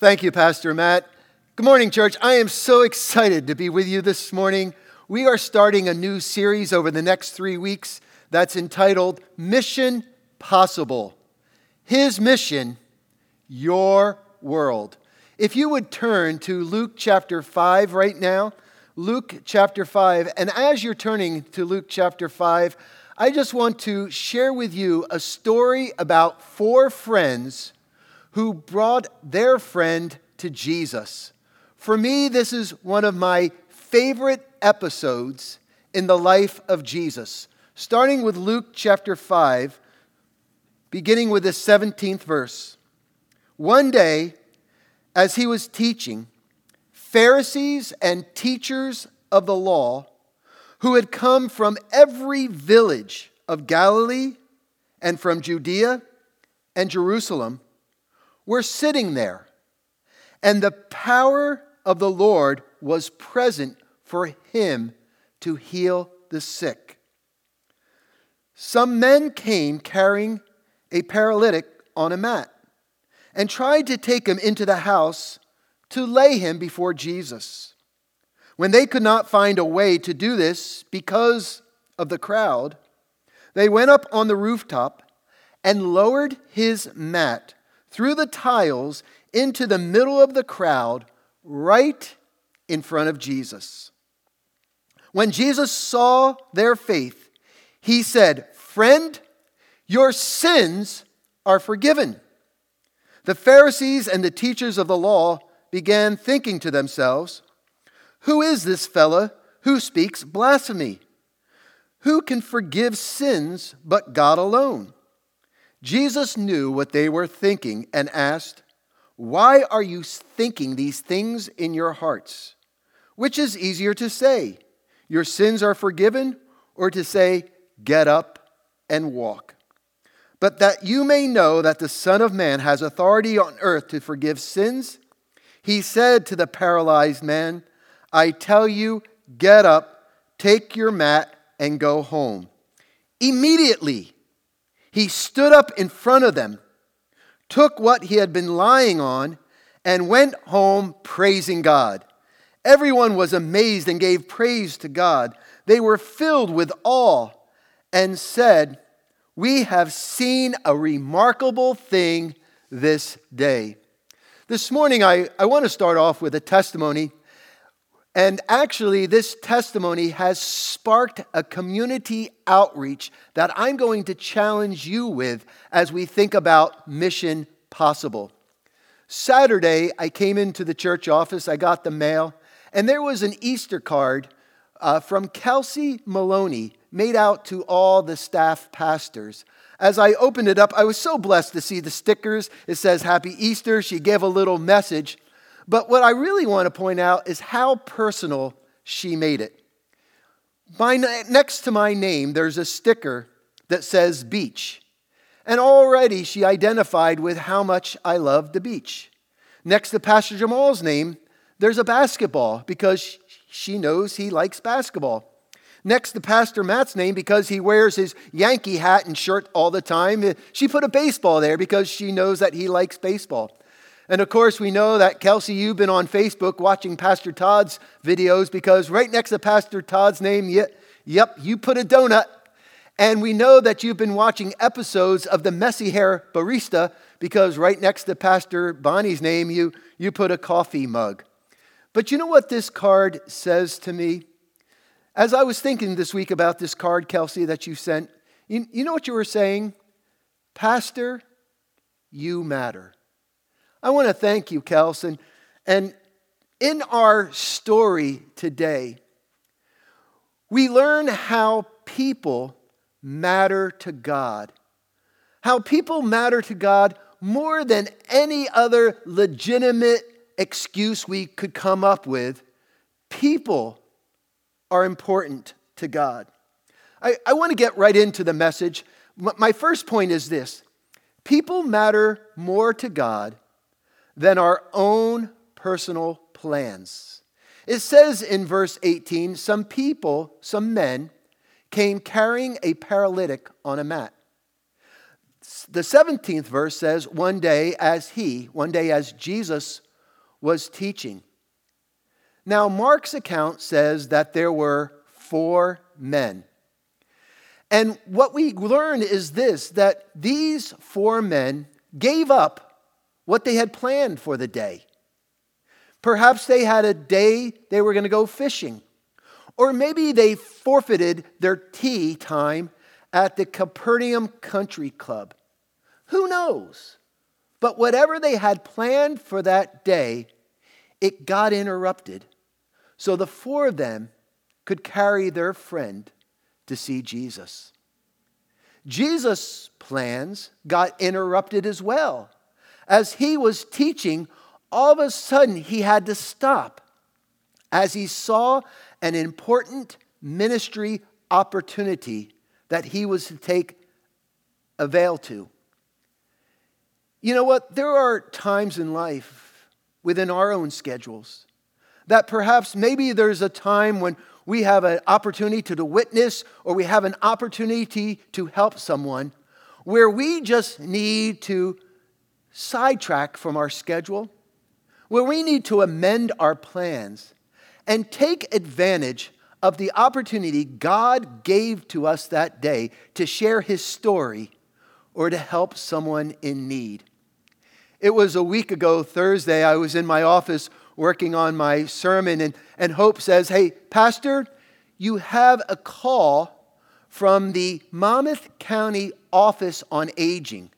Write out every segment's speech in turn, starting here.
Thank you, Pastor Matt. Good morning, church. I am so excited to be with you this morning. We are starting a new series over the next three weeks that's entitled Mission Possible. His mission, your world. If you would turn to Luke chapter 5 right now, Luke chapter 5, and as you're turning to Luke chapter 5, I just want to share with you a story about four friends who brought their friend to Jesus. For me, this is one of my favorite episodes in the life of Jesus. Starting with Luke chapter 5, beginning with the 17th verse. One day, as he was teaching, Pharisees and teachers of the law who had come from every village of Galilee and from Judea and Jerusalem were sitting there, and the power of the Lord was present for him to heal the sick. Some men came carrying a paralytic on a mat and tried to take him into the house to lay him before Jesus. When they could not find a way to do this because of the crowd, they went up on the rooftop and lowered his mat through the tiles into the middle of the crowd, right in front of Jesus. When Jesus saw their faith, he said, Friend, your sins are forgiven. The Pharisees and the teachers of the law began thinking to themselves, Who is this fellow who speaks blasphemy? Who can forgive sins but God alone? Jesus knew what they were thinking and asked, Why are you thinking these things in your hearts? Which is easier to say, Your sins are forgiven, or to say, Get up and walk? But that you may know that the Son of Man has authority on earth to forgive sins, he said to the paralyzed man, I tell you, get up, take your mat, and go home. Immediately, he stood up in front of them, took what he had been lying on, and went home praising God. Everyone was amazed and gave praise to God. They were filled with awe and said, We have seen a remarkable thing this day. This morning, I, I want to start off with a testimony and actually, this testimony has sparked a community outreach that I'm going to challenge you with as we think about Mission Possible. Saturday, I came into the church office, I got the mail, and there was an Easter card uh, from Kelsey Maloney made out to all the staff pastors. As I opened it up, I was so blessed to see the stickers. It says Happy Easter. She gave a little message. But what I really want to point out is how personal she made it. My, next to my name, there's a sticker that says beach. And already she identified with how much I love the beach. Next to Pastor Jamal's name, there's a basketball because she knows he likes basketball. Next to Pastor Matt's name, because he wears his Yankee hat and shirt all the time, eh, she put a baseball there because she knows that he likes baseball. And of course, we know that Kelsey, you've been on Facebook watching Pastor Todd's videos because right next to Pastor Todd's name, yep, you put a donut. And we know that you've been watching episodes of the Messy Hair Barista because right next to Pastor Bonnie's name, you, you put a coffee mug. But you know what this card says to me? As I was thinking this week about this card, Kelsey, that you sent, you, you know what you were saying? Pastor, you matter. I want to thank you, Kelson. And in our story today, we learn how people matter to God. How people matter to God more than any other legitimate excuse we could come up with. People are important to God. I, I want to get right into the message. My first point is this people matter more to God than our own personal plans. It says in verse 18 some people, some men, came carrying a paralytic on a mat. The 17th verse says, One day as he, one day as Jesus was teaching. Now, Mark's account says that there were four men. And what we learn is this that these four men gave up what they had planned for the day. Perhaps they had a day they were going to go fishing, or maybe they forfeited their tee time at the Capernaum Country Club. Who knows? But whatever they had planned for that day, it got interrupted so the four of them could carry their friend to see Jesus. Jesus' plans got interrupted as well. As he was teaching, all of a sudden he had to stop as he saw an important ministry opportunity that he was to take avail to. You know what? There are times in life within our own schedules that perhaps maybe there's a time when we have an opportunity to witness or we have an opportunity to help someone where we just need to sidetrack from our schedule, where we need to amend our plans and take advantage of the opportunity God gave to us that day to share his story or to help someone in need. It was a week ago, Thursday, I was in my office working on my sermon, and, and Hope says, Hey, Pastor, you have a call from the Monmouth County Office on Aging.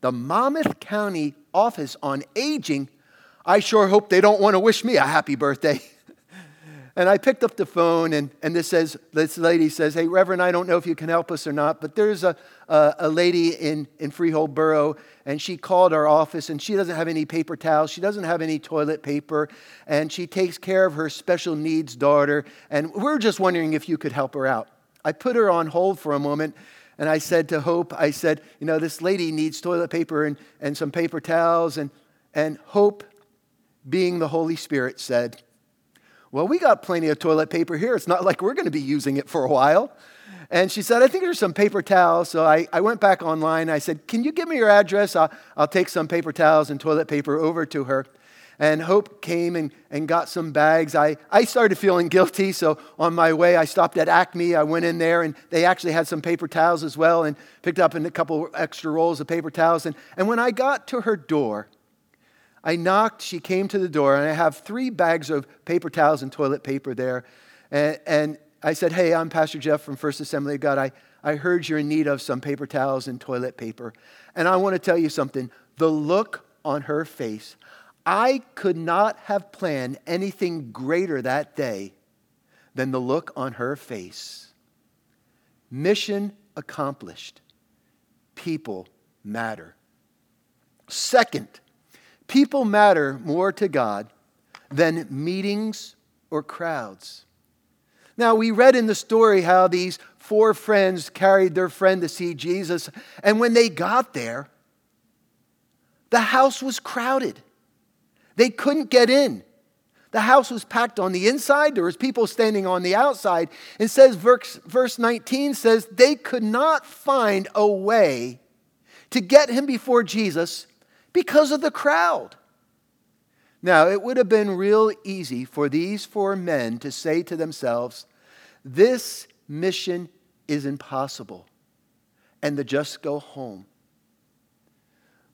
The Monmouth County Office on Aging, I sure hope they don't want to wish me a happy birthday. And I picked up the phone, and, and this, says, this lady says, Hey, Reverend, I don't know if you can help us or not, but there's a, a, a lady in, in Freehold Borough, and she called our office, and she doesn't have any paper towels. She doesn't have any toilet paper, and she takes care of her special needs daughter. And we're just wondering if you could help her out. I put her on hold for a moment, and I said to Hope, I said, You know, this lady needs toilet paper and, and some paper towels. And, and Hope, being the Holy Spirit, said, well, we got plenty of toilet paper here. It's not like we're going to be using it for a while. And she said, I think there's some paper towels. So I, I went back online. I said, Can you give me your address? I'll, I'll take some paper towels and toilet paper over to her. And Hope came and, and got some bags. I, I started feeling guilty. So on my way, I stopped at Acme. I went in there and they actually had some paper towels as well and picked up a couple extra rolls of paper towels. And, and when I got to her door, I knocked, she came to the door, and I have three bags of paper towels and toilet paper there. And, and I said, Hey, I'm Pastor Jeff from First Assembly of God. I, I heard you're in need of some paper towels and toilet paper. And I want to tell you something the look on her face, I could not have planned anything greater that day than the look on her face. Mission accomplished. People matter. Second, People matter more to God than meetings or crowds. Now, we read in the story how these four friends carried their friend to see Jesus, and when they got there, the house was crowded. They couldn't get in. The house was packed on the inside. There was people standing on the outside. It says, verse, verse 19 says, they could not find a way to get him before Jesus because of the crowd. Now, it would have been real easy for these four men to say to themselves, This mission is impossible, and to just go home.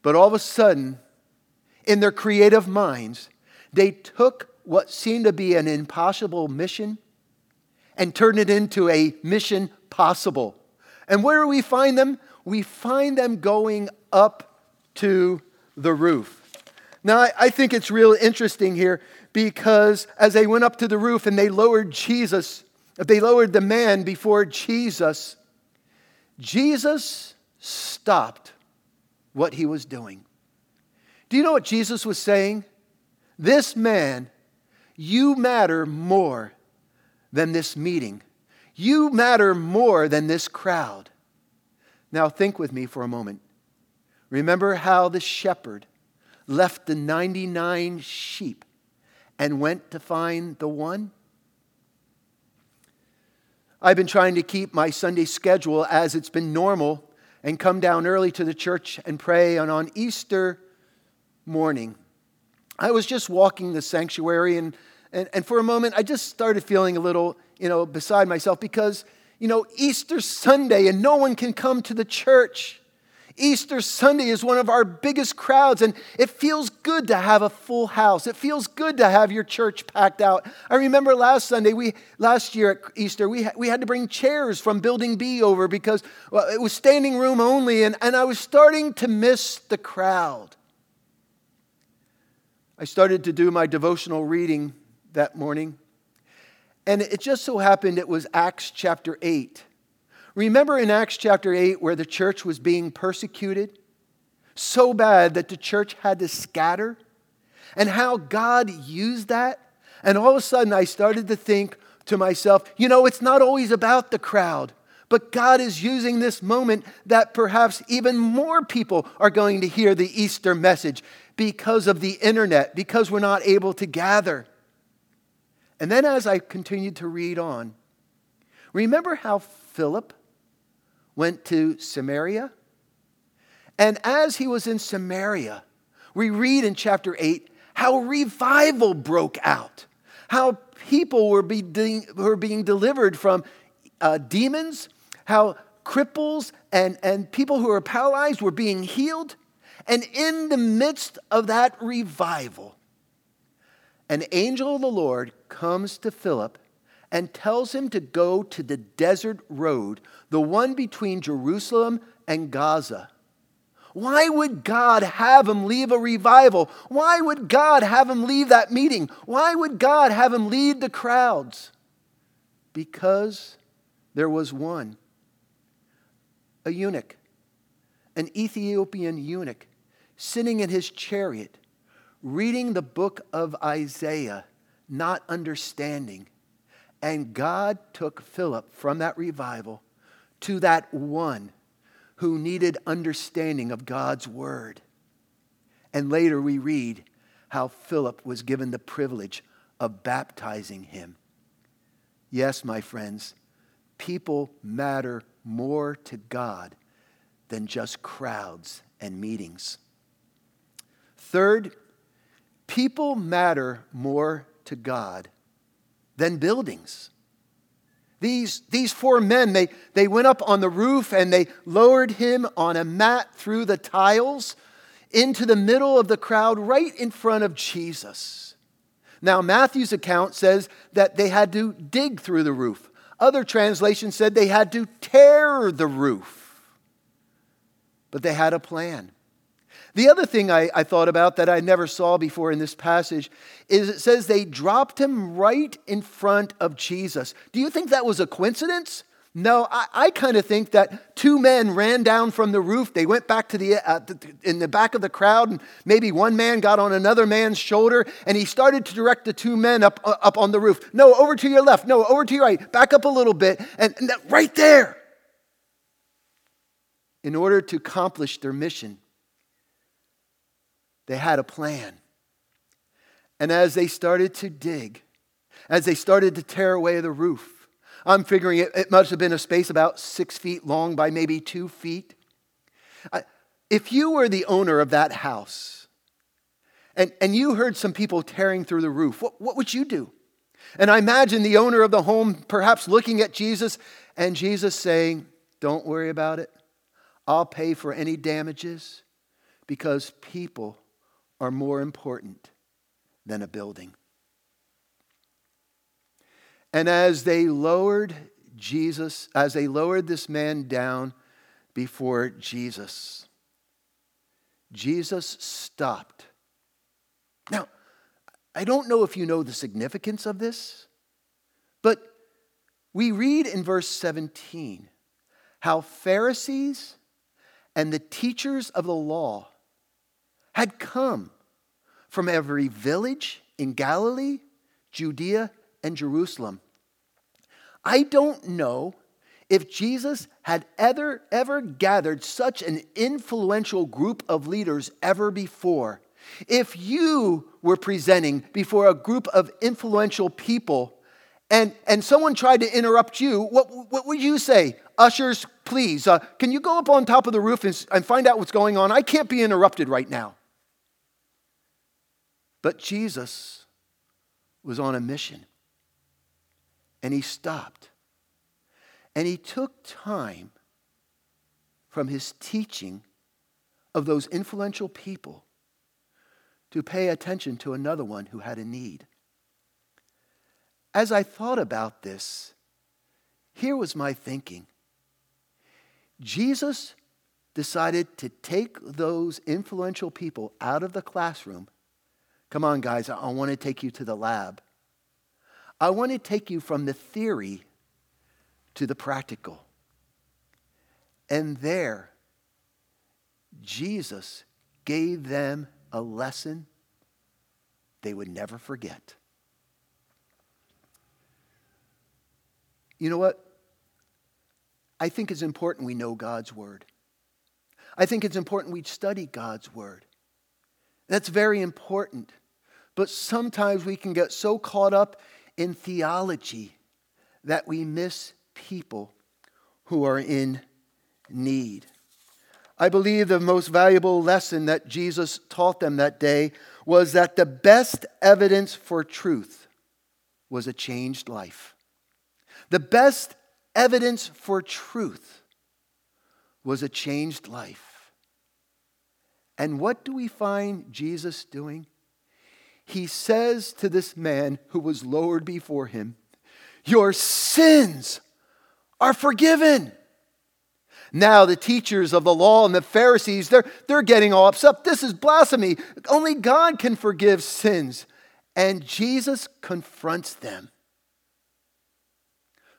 But all of a sudden, in their creative minds, they took what seemed to be an impossible mission and turned it into a mission possible. And where do we find them? We find them going up to the roof. Now, I, think it's real interesting here because as they went up to the roof and they lowered Jesus, if they lowered the man before Jesus, Jesus stopped what he was doing. Do you know what Jesus was saying? This man, you matter more than this meeting. You matter more than this crowd. Now, think with me for a moment. Remember how the shepherd left the 99 sheep and went to find the one? I've been trying to keep my Sunday schedule as it's been normal and come down early to the church and pray. And on Easter morning, I was just walking the sanctuary, and, and, and for a moment, I just started feeling a little, you know, beside myself because, you know, Easter Sunday and no one can come to the church. Easter Sunday is one of our biggest crowds, and it feels good to have a full house. It feels good to have your church packed out. I remember last Sunday, we last year at Easter, we, we had to bring chairs from Building B over because well, it was standing room only, and, and I was starting to miss the crowd. I started to do my devotional reading that morning, and it just so happened it was Acts chapter 8. Remember in Acts chapter 8 where the church was being persecuted? So bad that the church had to scatter? And how God used that? And all of a sudden I started to think to myself, you know, it's not always about the crowd. But God is using this moment that perhaps even more people are going to hear the Easter message because of the internet, because we're not able to gather. And then as I continued to read on, remember how Philip went to Samaria. And as he was in Samaria, we read in chapter 8 how revival broke out, how people were, being, were being delivered from uh, demons, how cripples and, and people who were paralyzed were being healed. And in the midst of that revival, an angel of the Lord comes to Philip and tells him to go to the desert road, the one between Jerusalem and Gaza. Why would God have him leave a revival? Why would God have him leave that meeting? Why would God have him lead the crowds? Because there was one, a eunuch, an Ethiopian eunuch, sitting in his chariot, reading the book of Isaiah, not understanding. And God took Philip from that revival to that one who needed understanding of God's word. And later we read how Philip was given the privilege of baptizing him. Yes, my friends, people matter more to God than just crowds and meetings. Third, people matter more to God than buildings. These, these four men, they, they went up on the roof and they lowered him on a mat through the tiles into the middle of the crowd right in front of Jesus. Now, Matthew's account says that they had to dig through the roof. Other translations said they had to tear the roof. But they had a plan. The other thing I, I, thought about that I never saw before in this passage is it says they dropped him right in front of Jesus. Do you think that was a coincidence? No, I, I kind of think that two men ran down from the roof. They went back to the, uh, in the back of the crowd, and maybe one man got on another man's shoulder, and he started to direct the two men up, uh, up on the roof. No, over to your left. No, over to your right. Back up a little bit, and, and that, right there. In order to accomplish their mission, they had a plan. And as they started to dig, as they started to tear away the roof, I'm figuring it, it must have been a space about six feet long by maybe two feet. If you were the owner of that house and, and you heard some people tearing through the roof, what, what would you do? And I imagine the owner of the home perhaps looking at Jesus and Jesus saying, Don't worry about it. I'll pay for any damages because people are more important than a building. And as they lowered Jesus, as they lowered this man down before Jesus, Jesus stopped. Now, I don't know if you know the significance of this, but we read in verse 17 how Pharisees and the teachers of the law had come from every village in Galilee, Judea, and Jerusalem. I don't know if Jesus had ever, ever gathered such an influential group of leaders ever before. If you were presenting before a group of influential people and, and someone tried to interrupt you, what, what would you say? Ushers, please, uh, can you go up on top of the roof and, and find out what's going on? I can't be interrupted right now. But Jesus was on a mission. And he stopped. And he took time from his teaching of those influential people to pay attention to another one who had a need. As I thought about this, here was my thinking Jesus decided to take those influential people out of the classroom. Come on, guys, I want to take you to the lab. I want to take you from the theory to the practical. And there, Jesus gave them a lesson they would never forget. You know what? I think it's important we know God's Word. I think it's important we study God's Word. That's very important. But sometimes we can get so caught up in theology that we miss people who are in need. I believe the most valuable lesson that Jesus taught them that day was that the best evidence for truth was a changed life. The best evidence for truth was a changed life. And what do we find Jesus doing? He says to this man who was lowered before him, Your sins are forgiven. Now, the teachers of the law and the Pharisees, they're, they're getting all upset. This is blasphemy. Only God can forgive sins. And Jesus confronts them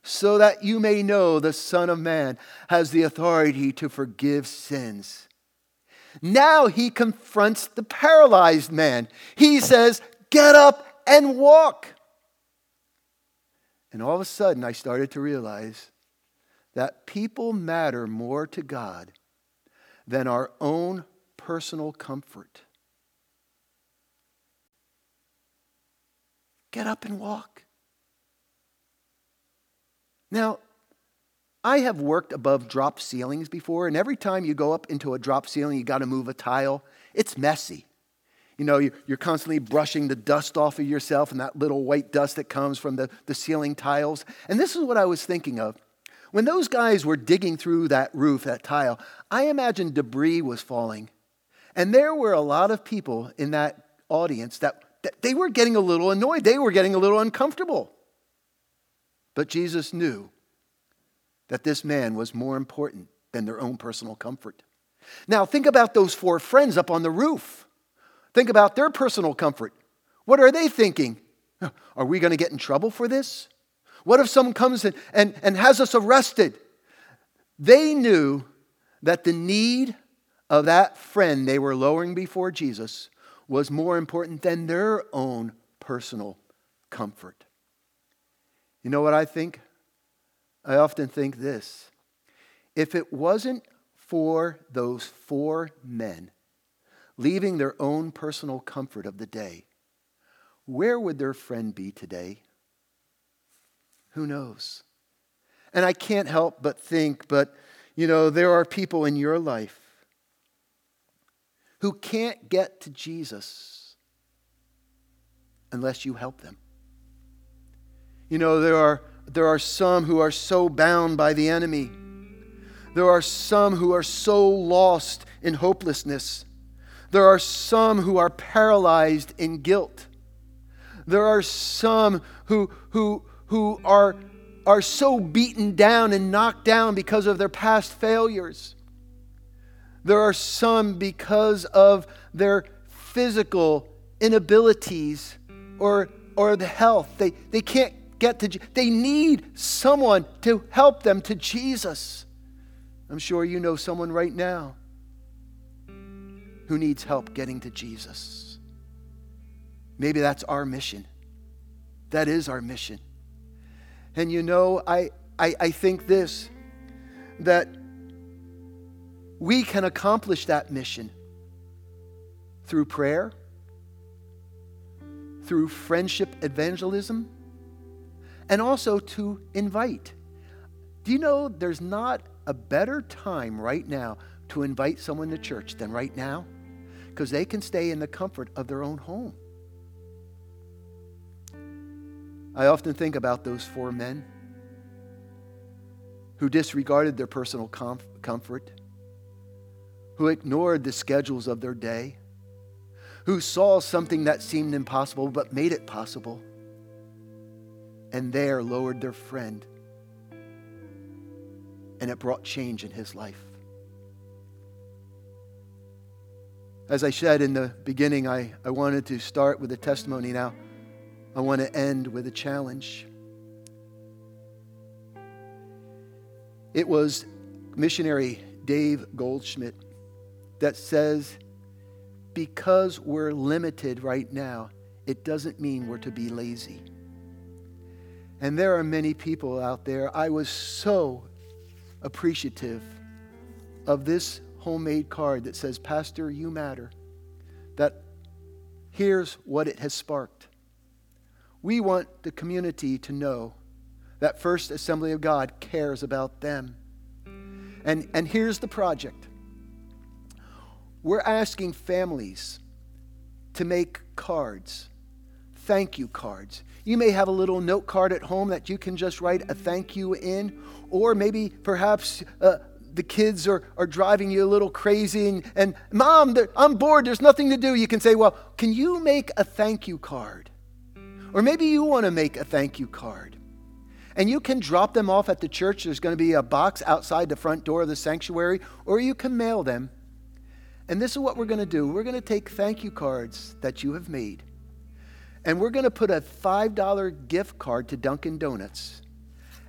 so that you may know the Son of Man has the authority to forgive sins. Now he confronts the paralyzed man. He says, Get up and walk. And all of a sudden, I started to realize that people matter more to God than our own personal comfort. Get up and walk. Now, I have worked above drop ceilings before, and every time you go up into a drop ceiling, you got to move a tile. It's messy. You know, you're constantly brushing the dust off of yourself and that little white dust that comes from the, the ceiling tiles. And this is what I was thinking of. When those guys were digging through that roof, that tile, I imagine debris was falling. And there were a lot of people in that audience that, that they were getting a little annoyed. They were getting a little uncomfortable. But Jesus knew that this man was more important than their own personal comfort. Now, think about those four friends up on the roof. Think about their personal comfort. What are they thinking? Are we going to get in trouble for this? What if someone comes and, and, and has us arrested? They knew that the need of that friend they were lowering before Jesus was more important than their own personal comfort. You know what I think? I often think this if it wasn't for those four men leaving their own personal comfort of the day, where would their friend be today? Who knows? And I can't help but think, but you know, there are people in your life who can't get to Jesus unless you help them. You know, there are, there are some who are so bound by the enemy. There are some who are so lost in hopelessness. There are some who are paralyzed in guilt. There are some who, who, who are, are so beaten down and knocked down because of their past failures. There are some because of their physical inabilities or, or the health. They, they can't get to, they need someone to help them to Jesus. I'm sure you know someone right now who needs help getting to Jesus. Maybe that's our mission. That is our mission. And you know, I, I, I think this that we can accomplish that mission through prayer, through friendship evangelism, and also to invite. Do you know there's not a better time right now to invite someone to church than right now? Because they can stay in the comfort of their own home. I often think about those four men who disregarded their personal comf- comfort, who ignored the schedules of their day, who saw something that seemed impossible but made it possible, and there lowered their friend, and it brought change in his life. As I said in the beginning, I, I wanted to start with a testimony. Now, I want to end with a challenge. It was missionary Dave Goldschmidt that says, because we're limited right now, it doesn't mean we're to be lazy. And there are many people out there. I was so appreciative of this homemade card that says, Pastor, you matter. That here's what it has sparked. We want the community to know that First Assembly of God cares about them. And, and here's the project we're asking families to make cards, thank you cards. You may have a little note card at home that you can just write a thank you in, or maybe perhaps uh, the kids are, are driving you a little crazy and, and mom, I'm bored, there's nothing to do. You can say, well, can you make a thank you card? Or maybe you want to make a thank you card. And you can drop them off at the church. There's going to be a box outside the front door of the sanctuary, or you can mail them. And this is what we're going to do we're going to take thank you cards that you have made, and we're going to put a $5 gift card to Dunkin' Donuts,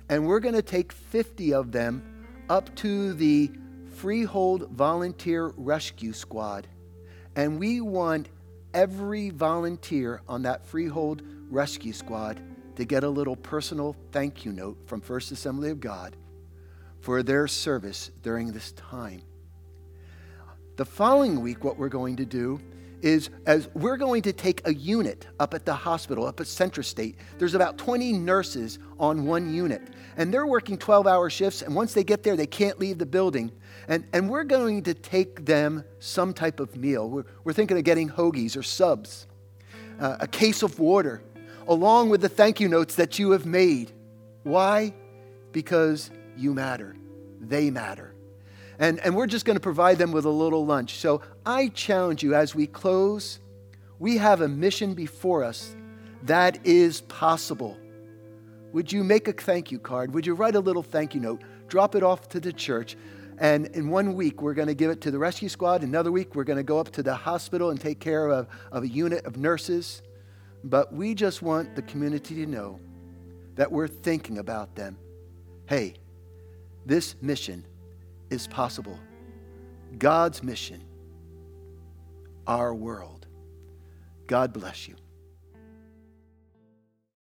and we're going to take 50 of them up to the Freehold Volunteer Rescue Squad. And we want every volunteer on that Freehold Rescue Squad to get a little personal thank you note from First Assembly of God for their service during this time. The following week, what we're going to do is as we're going to take a unit up at the hospital, up at CentraState. There's about 20 nurses on one unit, and they're working 12 hour shifts. And once they get there, they can't leave the building. And, and we're going to take them some type of meal. We're, we're thinking of getting hoagies or subs, uh, a case of water, along with the thank you notes that you have made. Why? Because you matter, they matter. And, and we're just going to provide them with a little lunch. So I challenge you as we close, we have a mission before us that is possible. Would you make a thank you card? Would you write a little thank you note? Drop it off to the church. And in one week, we're going to give it to the rescue squad. Another week, we're going to go up to the hospital and take care of, of a unit of nurses. But we just want the community to know that we're thinking about them. Hey, this mission is possible. God's mission, our world. God bless you.